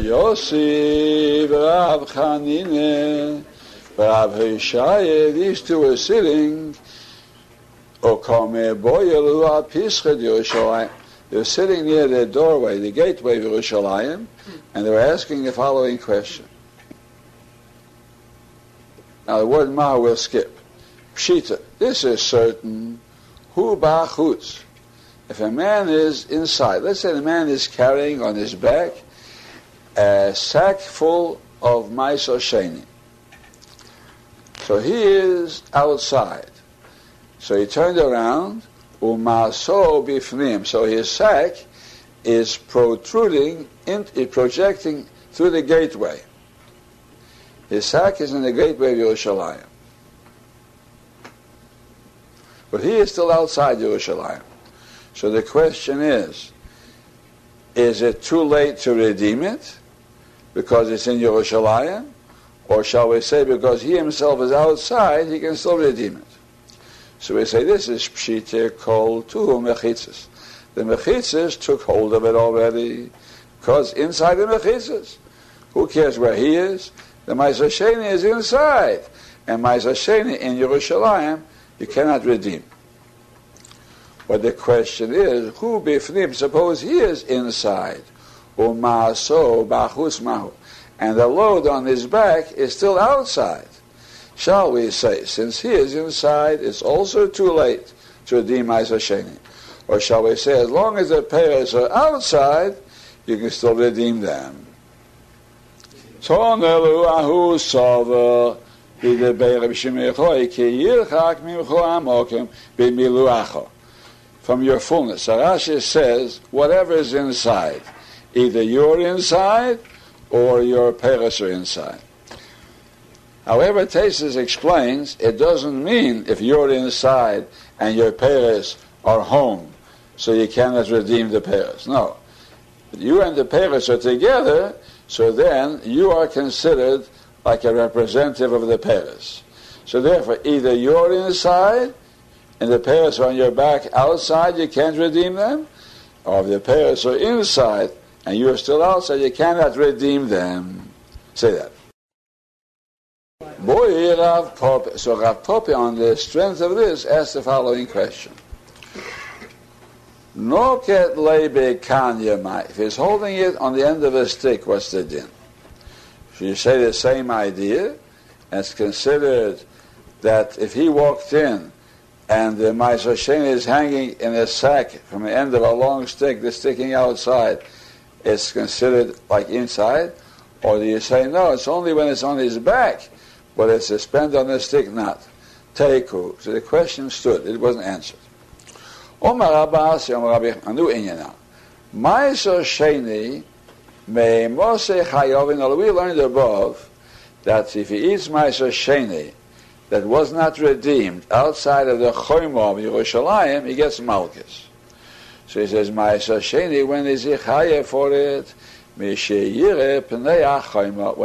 Yossi, Rav Chanine, Rav Hoshaya, these two are sitting. Yerushalayim. They're sitting near the doorway, the gateway of Yerushalayim, and they were asking the following question. Now the word ma will skip. Pshita. This is certain. Hu ba'chutz. If a man is inside, let's say the man is carrying on his back a sack full of mais sheni. So he is outside. So he turned around, umaso bifnim. So his sack is protruding, in, projecting through the gateway. His sack is in the gateway of Yerushalayim. But he is still outside Yerushalayim. So the question is, is it too late to redeem it because it's in Yerushalayim? Or shall we say because he himself is outside, he can still redeem it? So we say this is Pshite Kol Tu Mechitzis. The Mechitzis took hold of it already because inside the Mechitzis, who cares where he is? The Maizah is inside. And Maizah in Yerushalayim, you cannot redeem. But the question is, who bifnim? Suppose he is inside. Umaso bachus mahu. And the load on his back is still outside. Shall we say, since he is inside, it's also too late to redeem Maizah Or shall we say, as long as the payers are outside, you can still redeem them. From your fullness. Arashi says, whatever is inside, either you're inside or your parents are inside. However, Tesis explains, it doesn't mean if you're inside and your parents are home, so you cannot redeem the parents. No. You and the parents are together, so then you are considered like a representative of the Paris. So therefore, either you're inside and the Paris are on your back outside, you can't redeem them, or if the Paris are inside and you're still outside, you cannot redeem them. Say that. Boy, Rav Papa. So Rav Papa, on the strength of this, asked the following question. Noket lebe kanya If he's holding it on the end of a stick, what's the din? Should you say the same idea? And it's considered that if he walked in and the Maizoshen is hanging in a sack from the end of a long stick that's sticking outside, it's considered like inside? Or do you say, no, it's only when it's on his back, but it's suspended on the stick, not? Teiku. So the question stood, it wasn't answered. Omar Abbas, Omar Rabbi, anu inyana. Ma'aser Sheni, me Chayovin, we learned above that if he eats Ma'aser Sheni, that was not redeemed outside of the Choymo of Yerushalayim, he gets Malchus. So he says, Ma'aser Sheni, when is he Chayev for it? When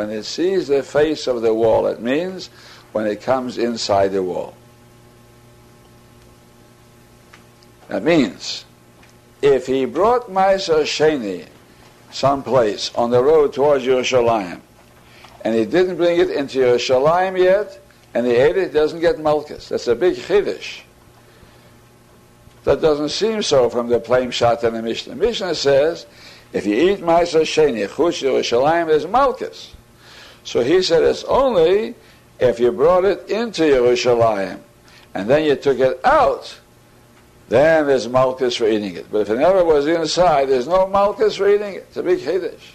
it sees the face of the wall, it means when it comes inside the wall. That means, if he brought Maisa Sheni someplace on the road towards Yerushalayim, and he didn't bring it into Yerushalayim yet, and he ate it, doesn't get Malchus. That's a big chiddush. That doesn't seem so from the plain shot in the Mishnah. Mishnah says, if you eat Maisa Sheni, Chutz Yerushalayim, there's Malchus. So he said it's only if you brought it into Yerushalayim, and then you took it out, then there's Malkus for eating it. But if it never was inside, there's no Malkus for eating it. It's a big hiddush.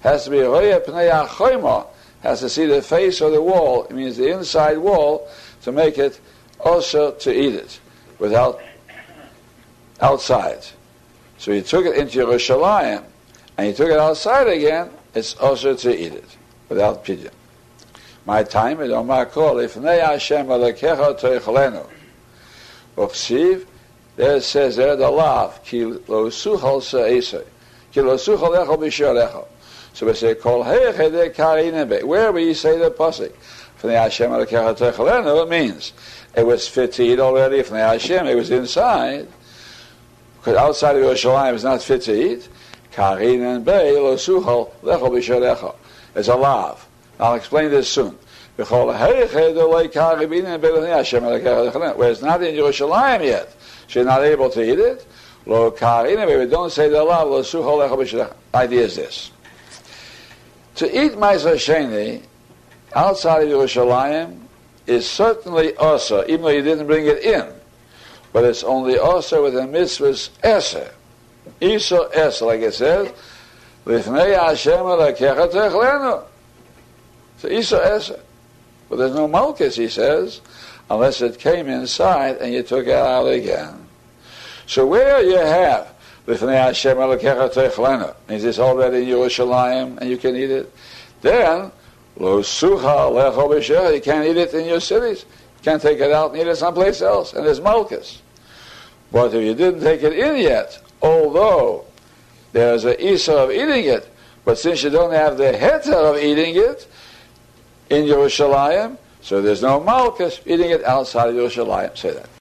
Has to be roya pnei achoyma. Has to see the face of the wall. It means the inside wall to make it also to eat it without outside. So he took it into Yerushalayim and he took it outside again. It's also to eat it without pidyon. My time is on my call. Ifnei Hashem alekecha toichlenu. Uchsiv there it says there the lav ki lo suchal se'esei ki lo suchal echol b'sharecho. So we say kol heiche de karinebe. Where we say the pasuk the Hashem alakecha techalenu, it means it was fit to eat already the Hashem. It was inside because outside of Yerushalayim is not fit to eat. Karin and Bey, lo suchal, lecho b'sharecha. It's a lav. I'll explain this soon. Where it's not in Yerushalayim yet. She's not able to eat it. Lo karina, we don't say the lav, lo suchal, lecho b'sharecha. Idea is this. To eat Ma'aser Sheni outside of Yerushalayim is certainly also, even though you didn't bring it in, but it's only also with the mitzvahs Eser. Isa Eser, like it says, Lifnei Hashem alakecha techlenu. So Isa Eser. But there's no malchus, he says, unless it came inside and you took it out again. So where you have Lifnei Hashem alakecha techlenu, means it's already in Yerushalayim and you can eat it, then Lo sucha lecho You can't eat it in your cities. Can't take it out and eat it someplace else. And there's malchus. But if you didn't take it in yet, although there's a isa of eating it, but since you don't have the heter of eating it in Yerushalayim, so there's no malchus eating it outside of Yerushalayim. Say that.